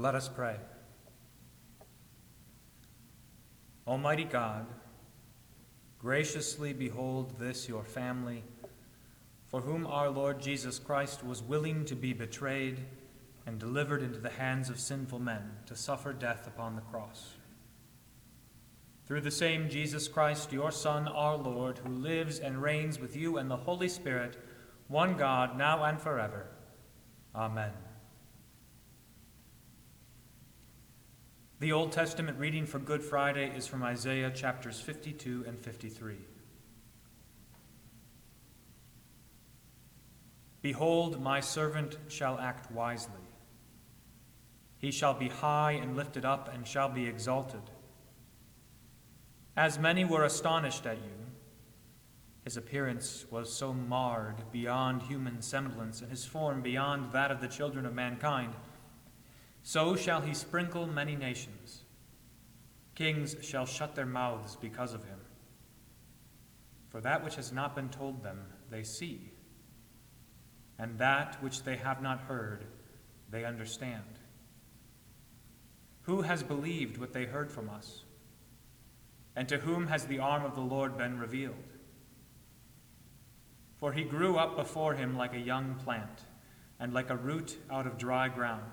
Let us pray. Almighty God, graciously behold this your family, for whom our Lord Jesus Christ was willing to be betrayed and delivered into the hands of sinful men to suffer death upon the cross. Through the same Jesus Christ, your Son, our Lord, who lives and reigns with you and the Holy Spirit, one God, now and forever. Amen. The Old Testament reading for Good Friday is from Isaiah chapters 52 and 53. Behold, my servant shall act wisely. He shall be high and lifted up and shall be exalted. As many were astonished at you, his appearance was so marred beyond human semblance, and his form beyond that of the children of mankind. So shall he sprinkle many nations. Kings shall shut their mouths because of him. For that which has not been told them, they see, and that which they have not heard, they understand. Who has believed what they heard from us? And to whom has the arm of the Lord been revealed? For he grew up before him like a young plant, and like a root out of dry ground.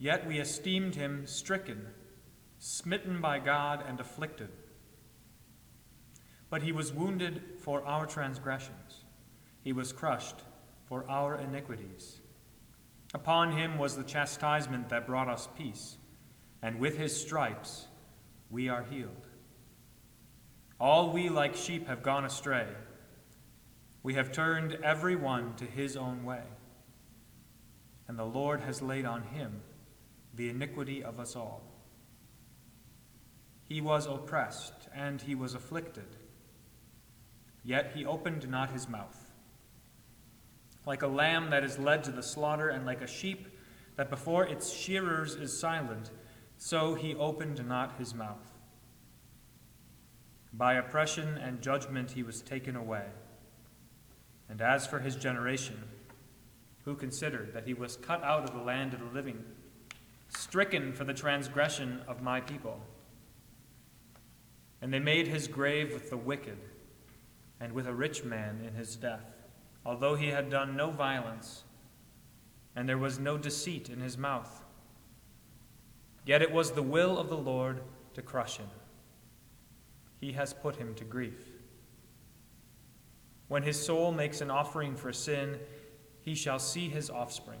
Yet we esteemed him stricken, smitten by God, and afflicted. But he was wounded for our transgressions, he was crushed for our iniquities. Upon him was the chastisement that brought us peace, and with his stripes we are healed. All we like sheep have gone astray. We have turned every one to his own way, and the Lord has laid on him the iniquity of us all. He was oppressed and he was afflicted, yet he opened not his mouth. Like a lamb that is led to the slaughter, and like a sheep that before its shearers is silent, so he opened not his mouth. By oppression and judgment he was taken away. And as for his generation, who considered that he was cut out of the land of the living, stricken for the transgression of my people. And they made his grave with the wicked and with a rich man in his death, although he had done no violence, and there was no deceit in his mouth. Yet it was the will of the Lord to crush him. He has put him to grief. When his soul makes an offering for sin, he shall see his offspring.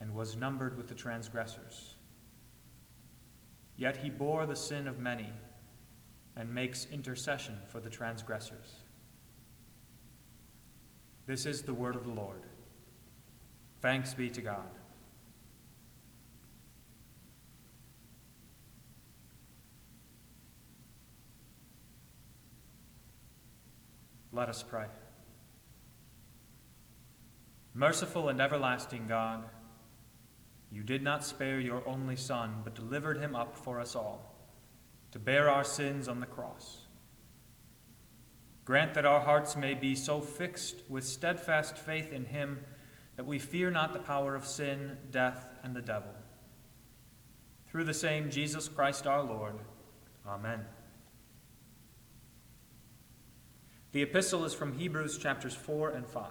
and was numbered with the transgressors. Yet he bore the sin of many and makes intercession for the transgressors. This is the word of the Lord. Thanks be to God. Let us pray. Merciful and everlasting God, you did not spare your only Son, but delivered him up for us all, to bear our sins on the cross. Grant that our hearts may be so fixed with steadfast faith in him that we fear not the power of sin, death, and the devil. Through the same Jesus Christ our Lord. Amen. The epistle is from Hebrews chapters 4 and 5.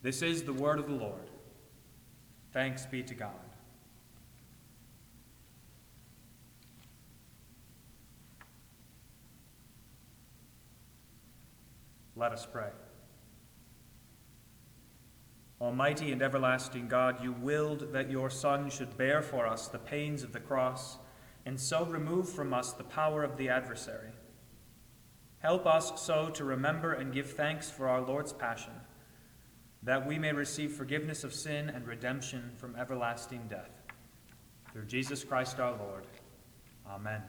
This is the word of the Lord. Thanks be to God. Let us pray. Almighty and everlasting God, you willed that your Son should bear for us the pains of the cross, and so remove from us the power of the adversary. Help us so to remember and give thanks for our Lord's passion that we may receive forgiveness of sin and redemption from everlasting death. Through Jesus Christ our Lord. Amen.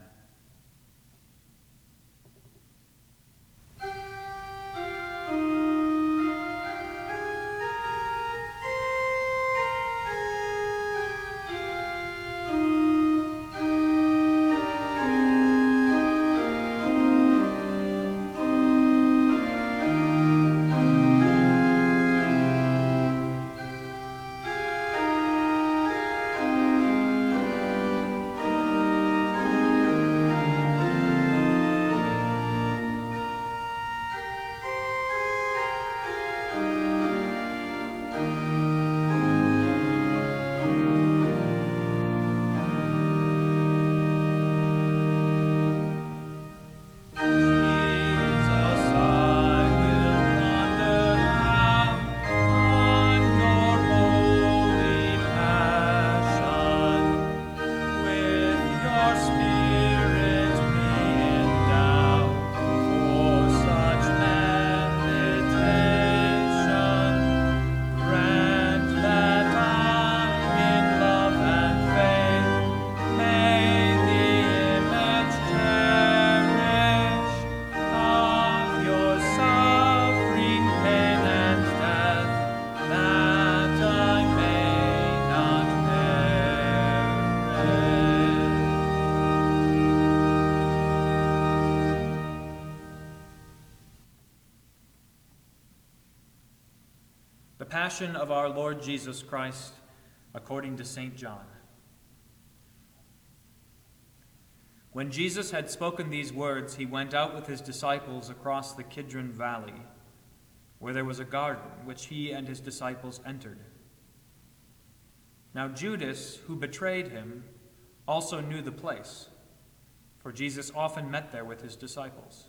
Passion of our Lord Jesus Christ according to St. John. When Jesus had spoken these words, he went out with his disciples across the Kidron Valley, where there was a garden which he and his disciples entered. Now Judas, who betrayed him, also knew the place, for Jesus often met there with his disciples.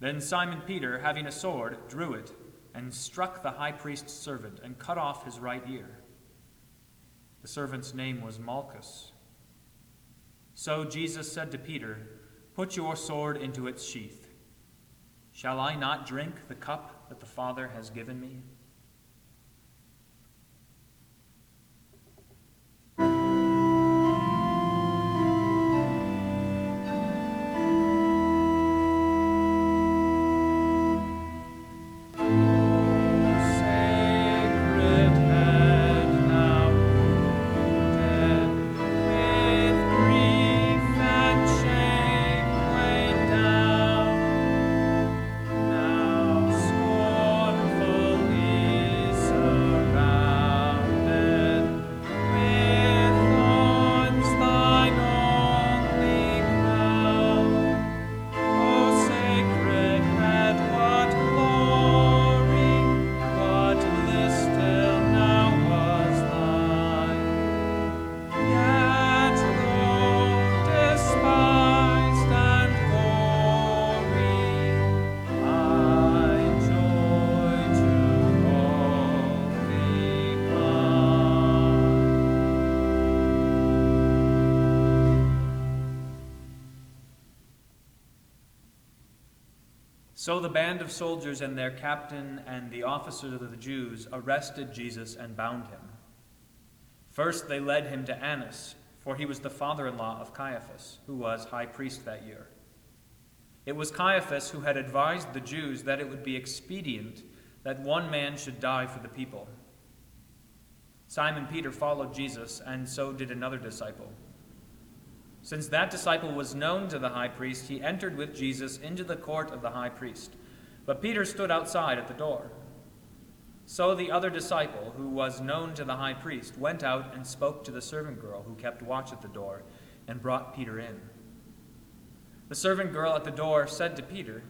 Then Simon Peter, having a sword, drew it and struck the high priest's servant and cut off his right ear. The servant's name was Malchus. So Jesus said to Peter, Put your sword into its sheath. Shall I not drink the cup that the Father has given me? So the band of soldiers and their captain and the officers of the Jews arrested Jesus and bound him. First they led him to Annas, for he was the father in law of Caiaphas, who was high priest that year. It was Caiaphas who had advised the Jews that it would be expedient that one man should die for the people. Simon Peter followed Jesus, and so did another disciple. Since that disciple was known to the high priest, he entered with Jesus into the court of the high priest. But Peter stood outside at the door. So the other disciple, who was known to the high priest, went out and spoke to the servant girl who kept watch at the door and brought Peter in. The servant girl at the door said to Peter,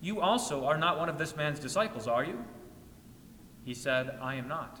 You also are not one of this man's disciples, are you? He said, I am not.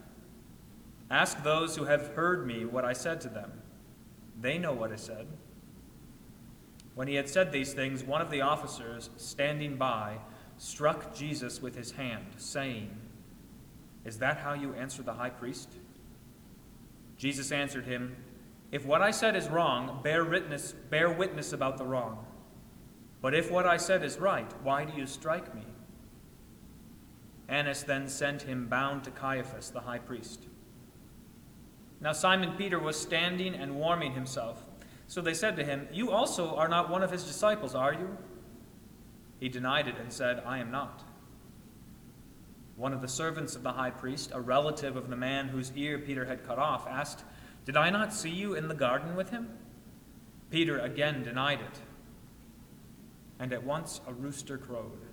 Ask those who have heard me what I said to them. They know what I said. When he had said these things, one of the officers, standing by, struck Jesus with his hand, saying, Is that how you answer the high priest? Jesus answered him, If what I said is wrong, bear witness, bear witness about the wrong. But if what I said is right, why do you strike me? Annas then sent him bound to Caiaphas, the high priest. Now Simon Peter was standing and warming himself. So they said to him, You also are not one of his disciples, are you? He denied it and said, I am not. One of the servants of the high priest, a relative of the man whose ear Peter had cut off, asked, Did I not see you in the garden with him? Peter again denied it. And at once a rooster crowed.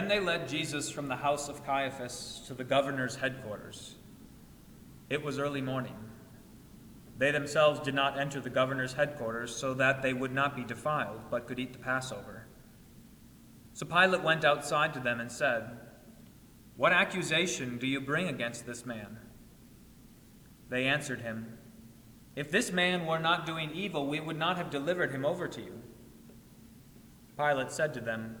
Then they led Jesus from the house of Caiaphas to the governor's headquarters. It was early morning. They themselves did not enter the governor's headquarters so that they would not be defiled, but could eat the Passover. So Pilate went outside to them and said, What accusation do you bring against this man? They answered him, If this man were not doing evil, we would not have delivered him over to you. Pilate said to them,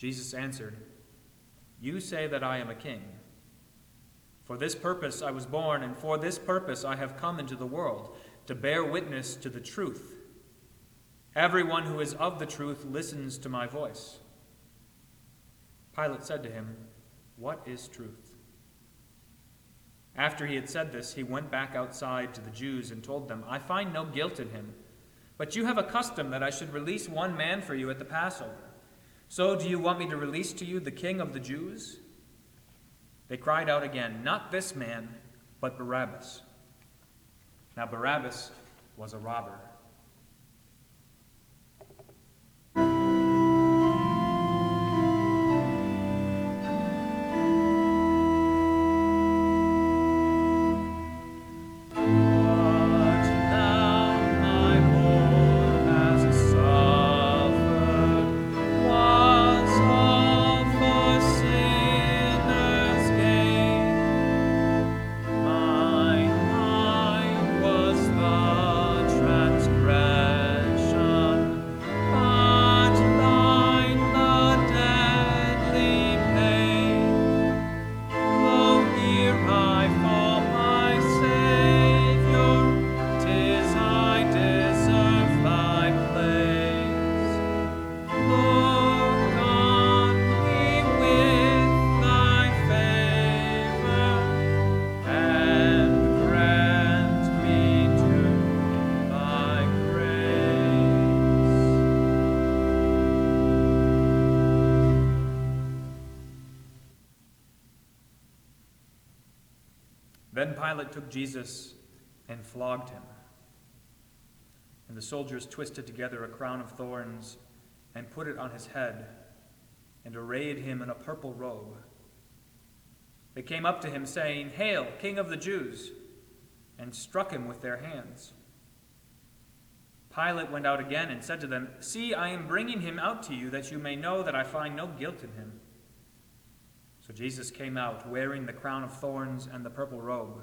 Jesus answered, You say that I am a king. For this purpose I was born, and for this purpose I have come into the world, to bear witness to the truth. Everyone who is of the truth listens to my voice. Pilate said to him, What is truth? After he had said this, he went back outside to the Jews and told them, I find no guilt in him, but you have a custom that I should release one man for you at the Passover. So do you want me to release to you the king of the Jews? They cried out again, Not this man, but Barabbas. Now Barabbas was a robber. Pilate took Jesus and flogged him. And the soldiers twisted together a crown of thorns and put it on his head and arrayed him in a purple robe. They came up to him, saying, Hail, King of the Jews! and struck him with their hands. Pilate went out again and said to them, See, I am bringing him out to you, that you may know that I find no guilt in him. So Jesus came out, wearing the crown of thorns and the purple robe.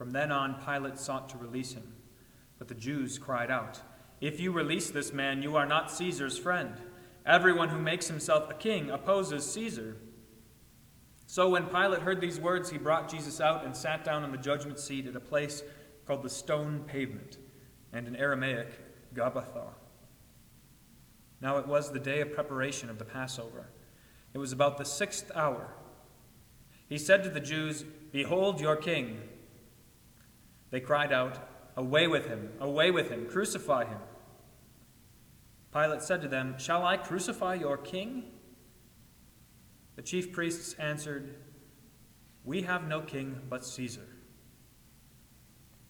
From then on, Pilate sought to release him. But the Jews cried out, If you release this man, you are not Caesar's friend. Everyone who makes himself a king opposes Caesar. So when Pilate heard these words, he brought Jesus out and sat down on the judgment seat at a place called the Stone Pavement, and in Aramaic, Gabbatha. Now it was the day of preparation of the Passover. It was about the sixth hour. He said to the Jews, Behold your king. They cried out, Away with him! Away with him! Crucify him! Pilate said to them, Shall I crucify your king? The chief priests answered, We have no king but Caesar.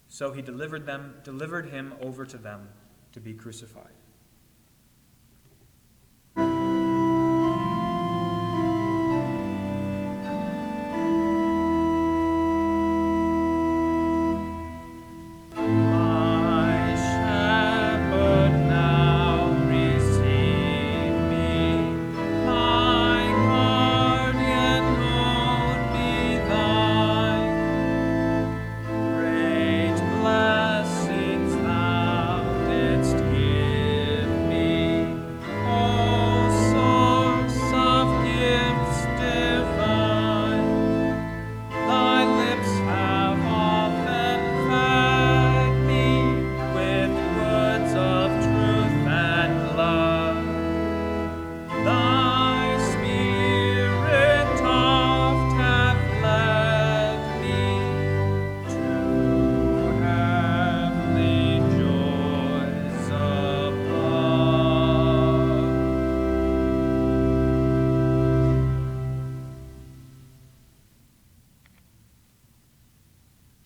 So he delivered them, delivered him over to them to be crucified.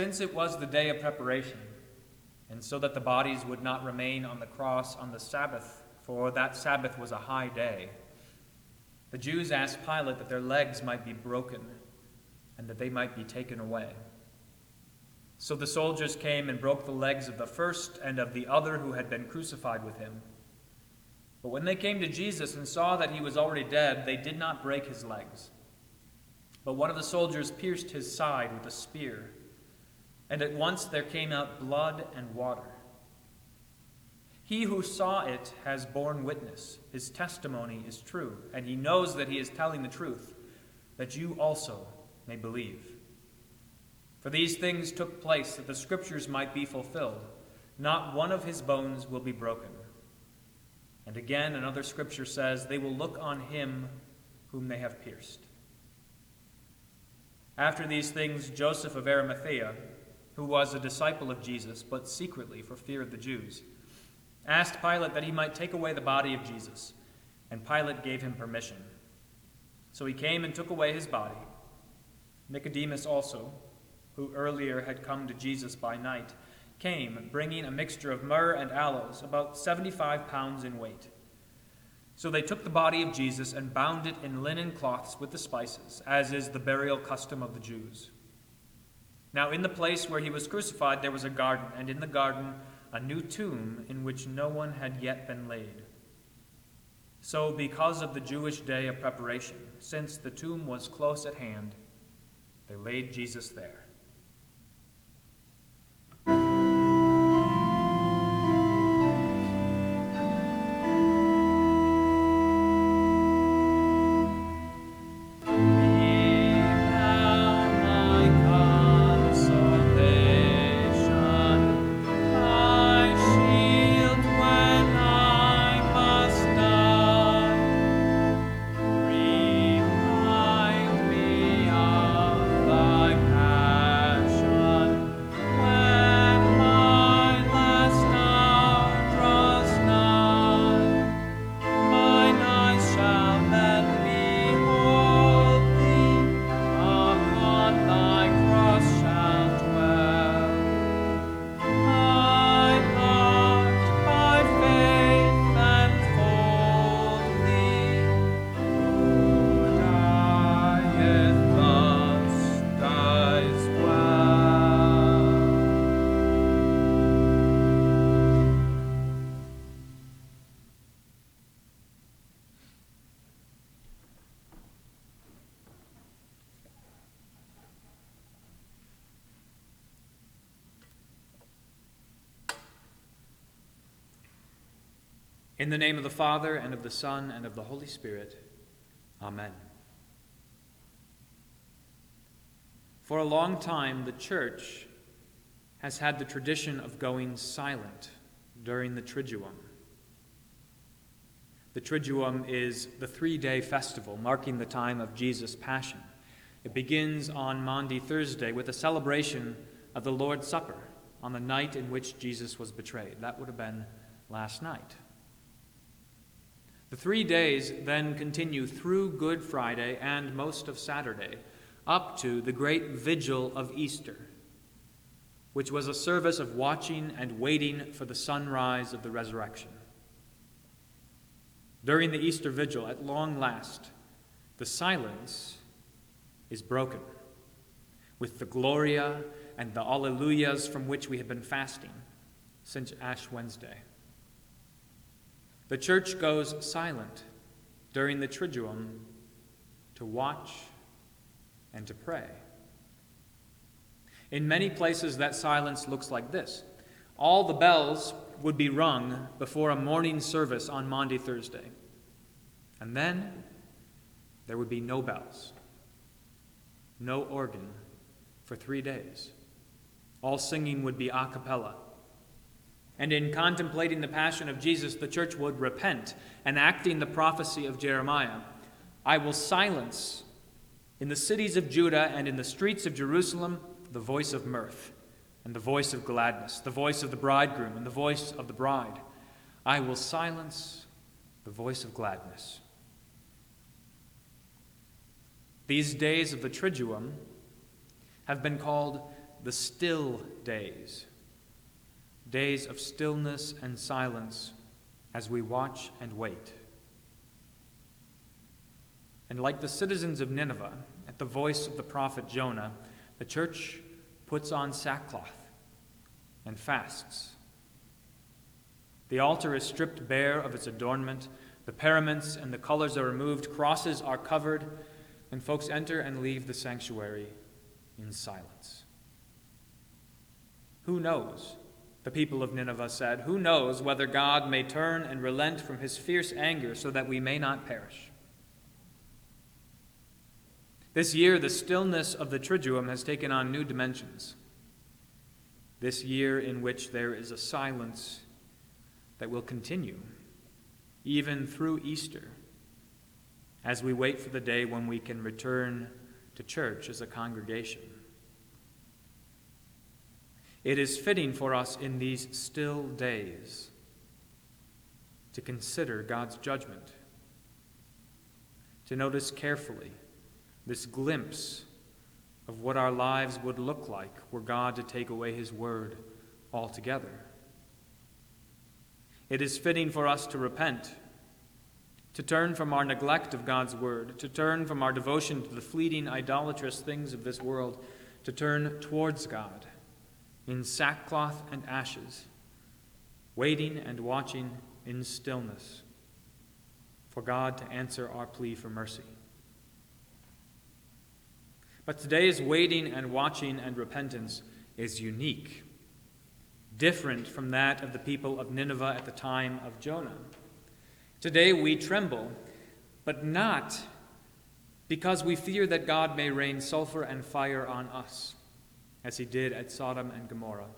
Since it was the day of preparation, and so that the bodies would not remain on the cross on the Sabbath, for that Sabbath was a high day, the Jews asked Pilate that their legs might be broken and that they might be taken away. So the soldiers came and broke the legs of the first and of the other who had been crucified with him. But when they came to Jesus and saw that he was already dead, they did not break his legs. But one of the soldiers pierced his side with a spear, and at once there came out blood and water. He who saw it has borne witness. His testimony is true, and he knows that he is telling the truth, that you also may believe. For these things took place that the scriptures might be fulfilled. Not one of his bones will be broken. And again, another scripture says, They will look on him whom they have pierced. After these things, Joseph of Arimathea, who was a disciple of Jesus, but secretly for fear of the Jews, asked Pilate that he might take away the body of Jesus, and Pilate gave him permission. So he came and took away his body. Nicodemus also, who earlier had come to Jesus by night, came, bringing a mixture of myrrh and aloes, about 75 pounds in weight. So they took the body of Jesus and bound it in linen cloths with the spices, as is the burial custom of the Jews. Now, in the place where he was crucified, there was a garden, and in the garden, a new tomb in which no one had yet been laid. So, because of the Jewish day of preparation, since the tomb was close at hand, they laid Jesus there. In the name of the Father, and of the Son, and of the Holy Spirit. Amen. For a long time, the Church has had the tradition of going silent during the Triduum. The Triduum is the three day festival marking the time of Jesus' Passion. It begins on Maundy Thursday with a celebration of the Lord's Supper on the night in which Jesus was betrayed. That would have been last night. The three days then continue through Good Friday and most of Saturday, up to the great vigil of Easter, which was a service of watching and waiting for the sunrise of the resurrection. During the Easter vigil, at long last, the silence is broken with the Gloria and the Alleluias from which we have been fasting since Ash Wednesday. The church goes silent during the Triduum to watch and to pray. In many places, that silence looks like this all the bells would be rung before a morning service on Maundy Thursday. And then there would be no bells, no organ for three days. All singing would be a cappella. And in contemplating the passion of Jesus, the church would repent, enacting the prophecy of Jeremiah I will silence in the cities of Judah and in the streets of Jerusalem the voice of mirth, and the voice of gladness, the voice of the bridegroom, and the voice of the bride. I will silence the voice of gladness. These days of the Triduum have been called the still days, days of stillness and silence as we watch and wait. And like the citizens of Nineveh, at the voice of the prophet Jonah, the church puts on sackcloth and fasts. The altar is stripped bare of its adornment, the paraments and the colors are removed, crosses are covered, and folks enter and leave the sanctuary in silence. Who knows? The people of Nineveh said, Who knows whether God may turn and relent from his fierce anger so that we may not perish? This year, the stillness of the Triduum has taken on new dimensions. This year, in which there is a silence that will continue, even through Easter, as we wait for the day when we can return to church as a congregation. It is fitting for us in these still days to consider God's judgment, to notice carefully this glimpse of what our lives would look like were God to take away His word altogether. It is fitting for us to repent, to turn from our neglect of God's word, to turn from our devotion to the fleeting, idolatrous things of this world, to turn towards God in sackcloth and ashes, waiting and watching in stillness for God to answer our plea for mercy. But today's waiting and watching and repentance is unique, different from that of the people of Nineveh at the time of Jonah. Today we tremble, but not because we fear that God may rain sulfur and fire on us as he did at Sodom and Gomorrah.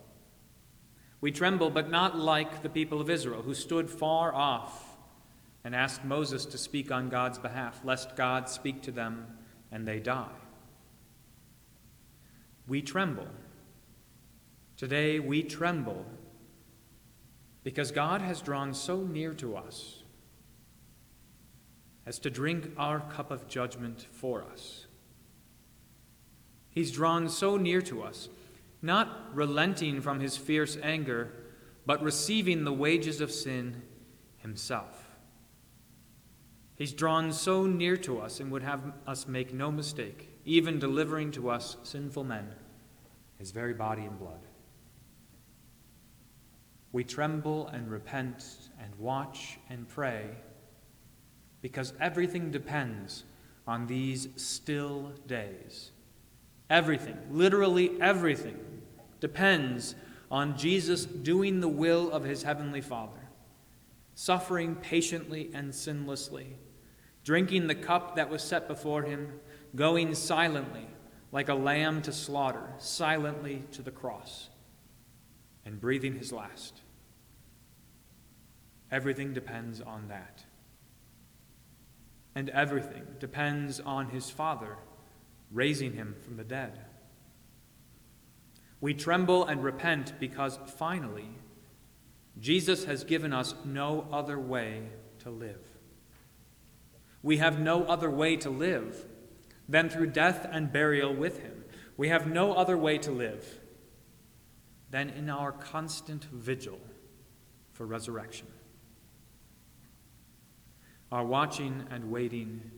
We tremble, but not like the people of Israel, who stood far off and asked Moses to speak on God's behalf, lest God speak to them and they die. We tremble. Today we tremble because God has drawn so near to us as to drink our cup of judgment for us. He's drawn so near to us, not relenting from his fierce anger, but receiving the wages of sin himself. He's drawn so near to us and would have us make no mistake, even delivering to us sinful men his very body and blood. We tremble and repent and watch and pray because everything depends on these still days Everything, literally everything, depends on Jesus doing the will of his heavenly Father, suffering patiently and sinlessly, drinking the cup that was set before him, going silently like a lamb to slaughter, silently to the cross, and breathing his last. Everything depends on that. And everything depends on his Father raising him from the dead. We tremble and repent because finally, Jesus has given us no other way to live. We have no other way to live than through death and burial with him. We have no other way to live than in our constant vigil for resurrection. Our watching and waiting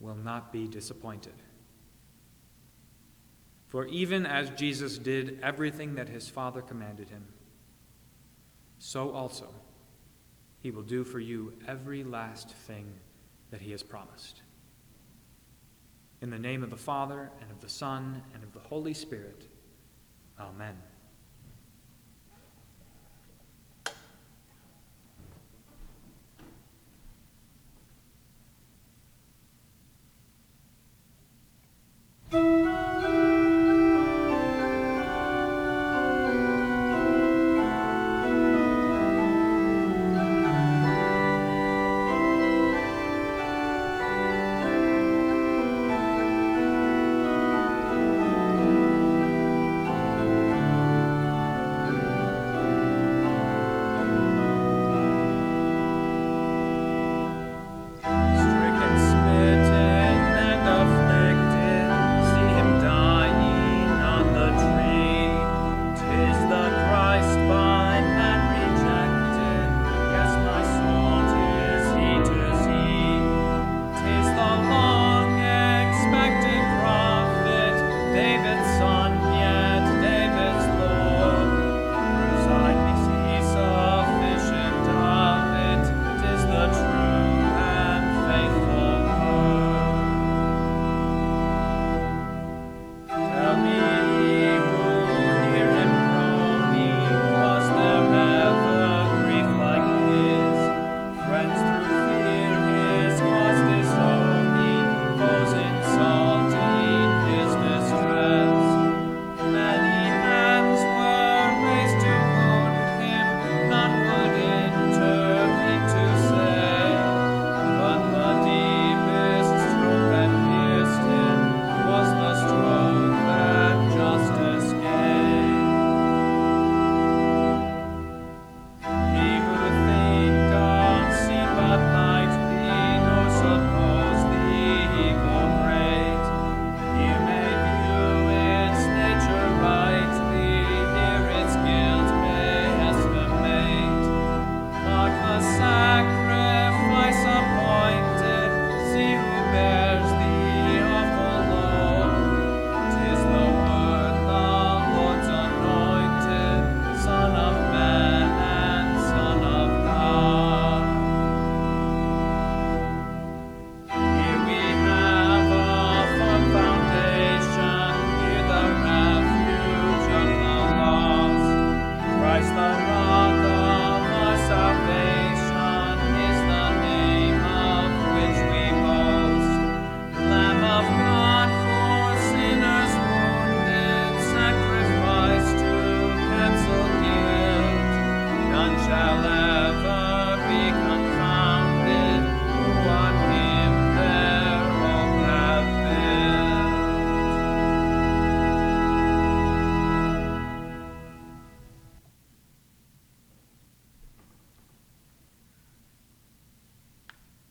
will not be disappointed. For even as Jesus did everything that his Father commanded him, so also he will do for you every last thing that he has promised. In the name of the Father, and of the Son, and of the Holy Spirit, Amen.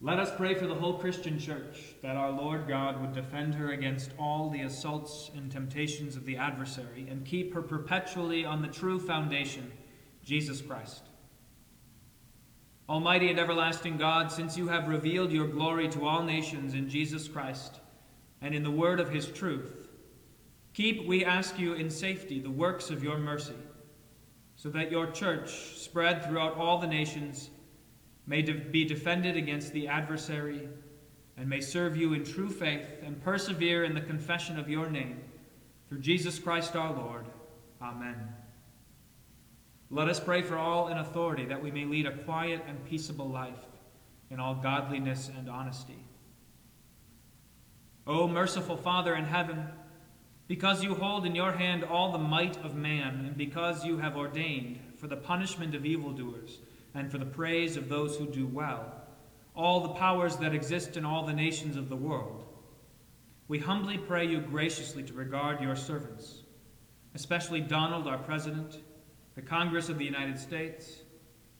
Let us pray for the whole Christian church, that our Lord God would defend her against all the assaults and temptations of the adversary, and keep her perpetually on the true foundation, Jesus Christ. Almighty and everlasting God, since you have revealed your glory to all nations in Jesus Christ, and in the word of his truth, keep, we ask you, in safety the works of your mercy, so that your church, spread throughout all the nations, may de be defended against the adversary, and may serve you in true faith and persevere in the confession of your name. Through Jesus Christ our Lord. Amen. Let us pray for all in authority that we may lead a quiet and peaceable life in all godliness and honesty. O merciful Father in heaven, because you hold in your hand all the might of man, and because you have ordained for the punishment of evildoers, and for the praise of those who do well, all the powers that exist in all the nations of the world. We humbly pray you graciously to regard your servants, especially Donald, our President, the Congress of the United States,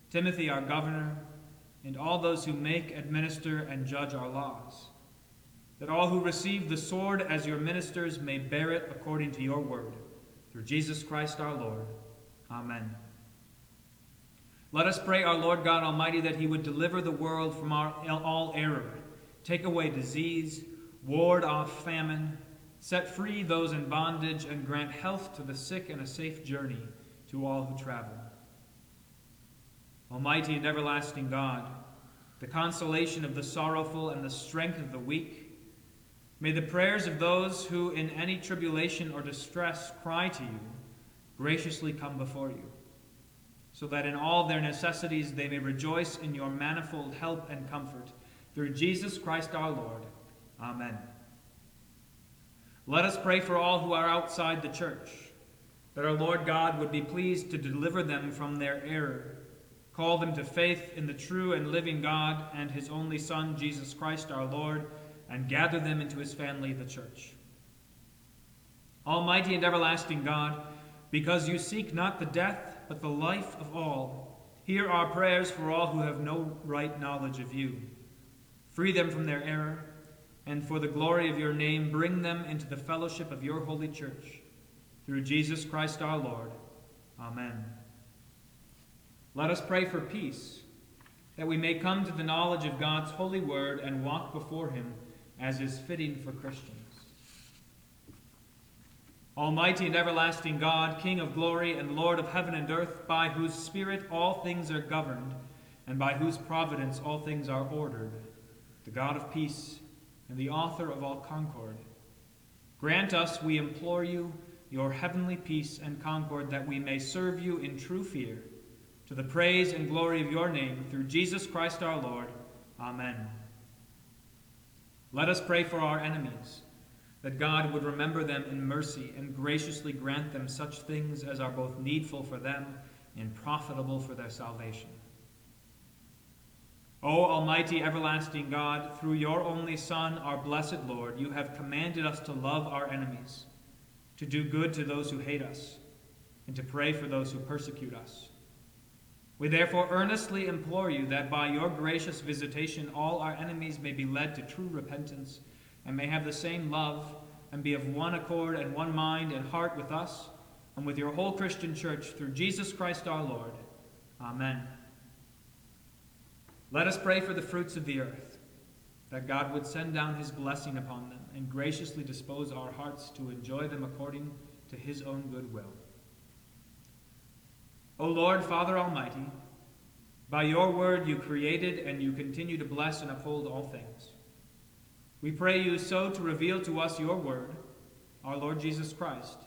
Timothy, our Governor, and all those who make, administer, and judge our laws, that all who receive the sword as your ministers may bear it according to your word. Through Jesus Christ our Lord. Amen. Let us pray our Lord God Almighty that he would deliver the world from our, all error, take away disease, ward off famine, set free those in bondage, and grant health to the sick and a safe journey to all who travel. Almighty and everlasting God, the consolation of the sorrowful and the strength of the weak, may the prayers of those who in any tribulation or distress cry to you graciously come before you so that in all their necessities they may rejoice in your manifold help and comfort. Through Jesus Christ our Lord. Amen. Let us pray for all who are outside the church, that our Lord God would be pleased to deliver them from their error, call them to faith in the true and living God and his only Son, Jesus Christ our Lord, and gather them into his family, the church. Almighty and everlasting God, because you seek not the death but the life of all. Hear our prayers for all who have no right knowledge of you. Free them from their error, and for the glory of your name, bring them into the fellowship of your holy church. Through Jesus Christ our Lord. Amen. Let us pray for peace, that we may come to the knowledge of God's holy word and walk before him as is fitting for Christians. Almighty and everlasting God, King of glory and Lord of heaven and earth, by whose Spirit all things are governed, and by whose providence all things are ordered, the God of peace and the author of all concord, grant us, we implore you, your heavenly peace and concord, that we may serve you in true fear, to the praise and glory of your name, through Jesus Christ our Lord. Amen. Let us pray for our enemies that God would remember them in mercy and graciously grant them such things as are both needful for them and profitable for their salvation. O Almighty, everlasting God, through your only Son, our blessed Lord, you have commanded us to love our enemies, to do good to those who hate us, and to pray for those who persecute us. We therefore earnestly implore you that by your gracious visitation all our enemies may be led to true repentance and may have the same love and be of one accord and one mind and heart with us and with your whole Christian church through Jesus Christ our Lord. Amen. Let us pray for the fruits of the earth, that God would send down his blessing upon them and graciously dispose our hearts to enjoy them according to his own good will. O Lord, Father Almighty, by your word you created and you continue to bless and uphold all things. We pray you so to reveal to us your word, our Lord Jesus Christ,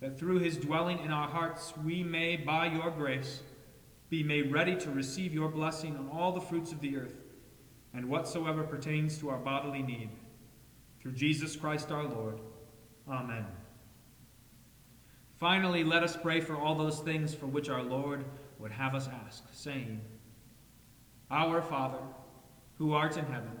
that through his dwelling in our hearts we may, by your grace, be made ready to receive your blessing on all the fruits of the earth and whatsoever pertains to our bodily need. Through Jesus Christ our Lord. Amen. Finally, let us pray for all those things for which our Lord would have us ask, saying, Our Father, who art in heaven,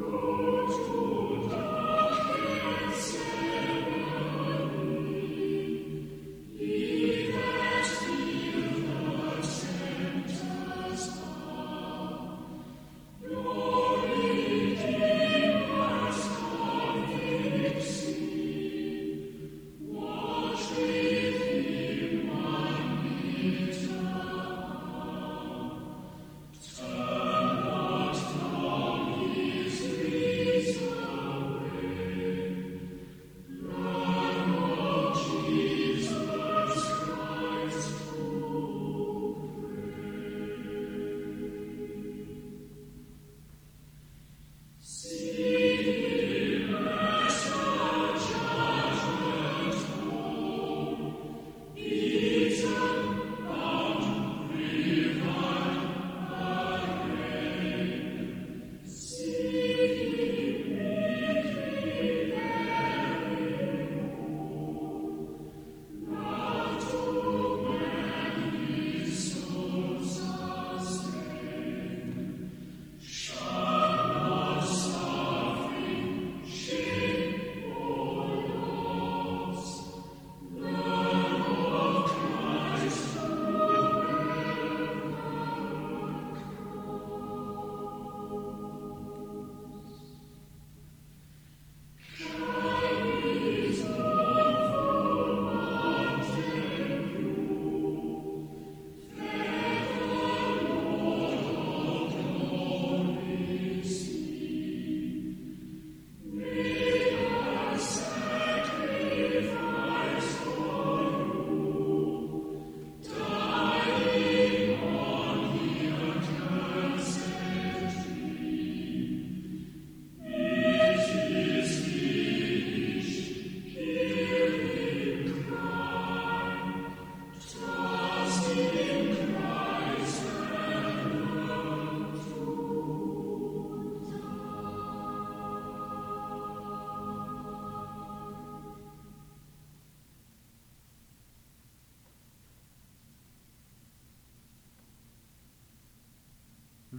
Lord.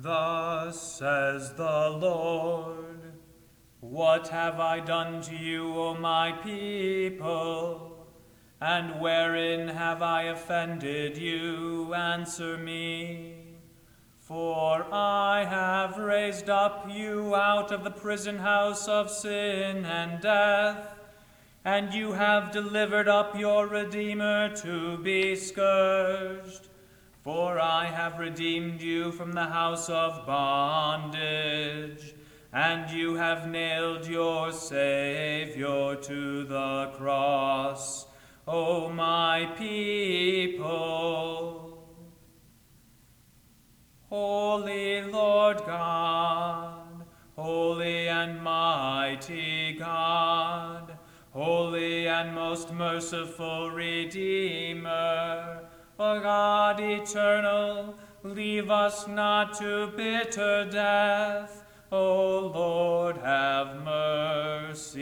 Thus says the Lord, What have I done to you, O my people? And wherein have I offended you? Answer me. For I have raised up you out of the prison house of sin and death, and you have delivered up your Redeemer to be scourged. For I have redeemed you from the house of bondage, and you have nailed your Saviour to the cross, O my people. Holy Lord God, holy and mighty God, holy and most merciful Redeemer, O God eternal, leave us not to bitter death. O Lord, have mercy.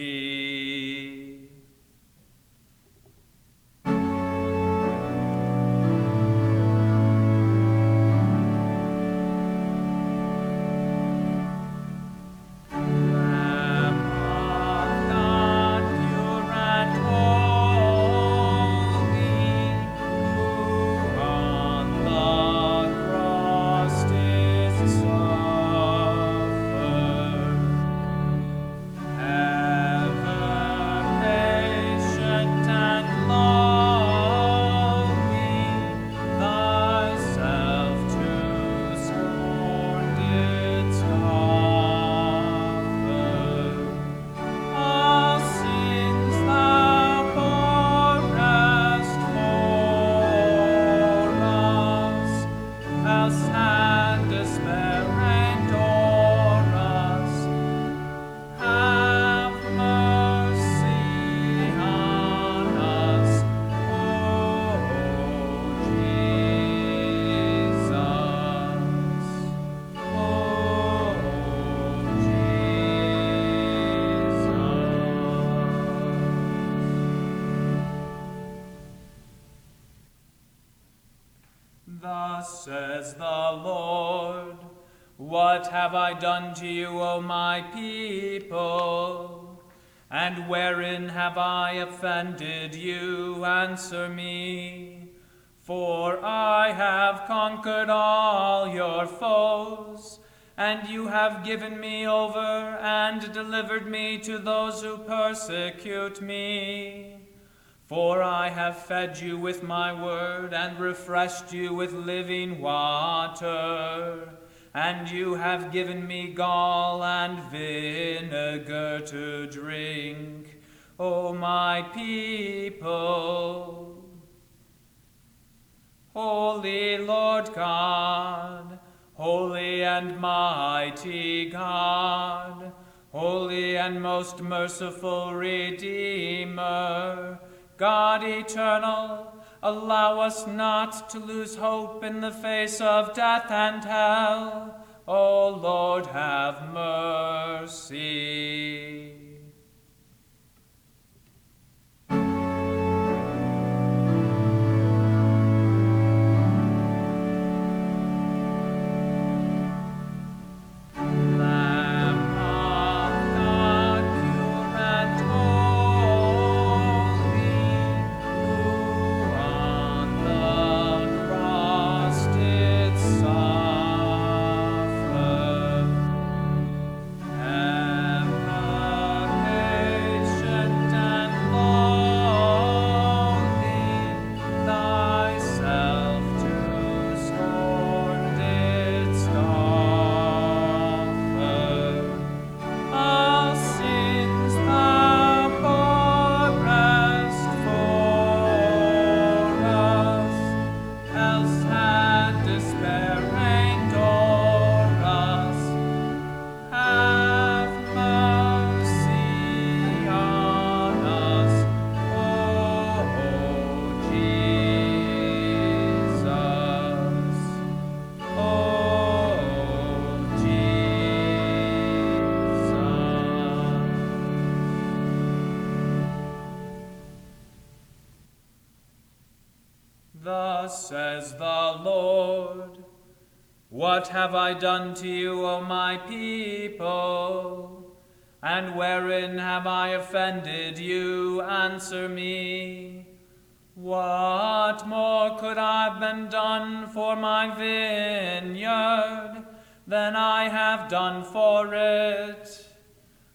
Given me over and delivered me to those who persecute me. For I have fed you with my word and refreshed you with living water and you have given me gall and vinegar to drink, O my people. Holy Lord God, holy and mighty God, holy and most merciful Redeemer, God eternal, Allow us not to lose hope in the face of death and hell. O Lord, have mercy. What have I done to you, O my people? And wherein have I offended you? Answer me. What more could I have been done for my vineyard than I have done for it?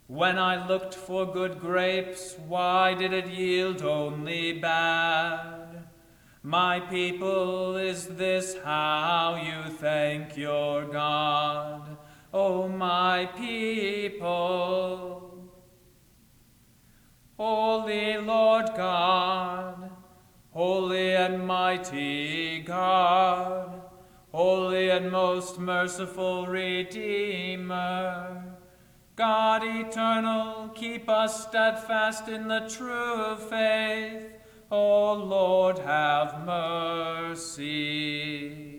When I looked for good grapes, why did it yield only bad? My people, is this how you thank your God? O my people. Holy Lord God, holy and mighty God, holy and most merciful Redeemer, God eternal, keep us steadfast in the true faith O Lord, have mercy.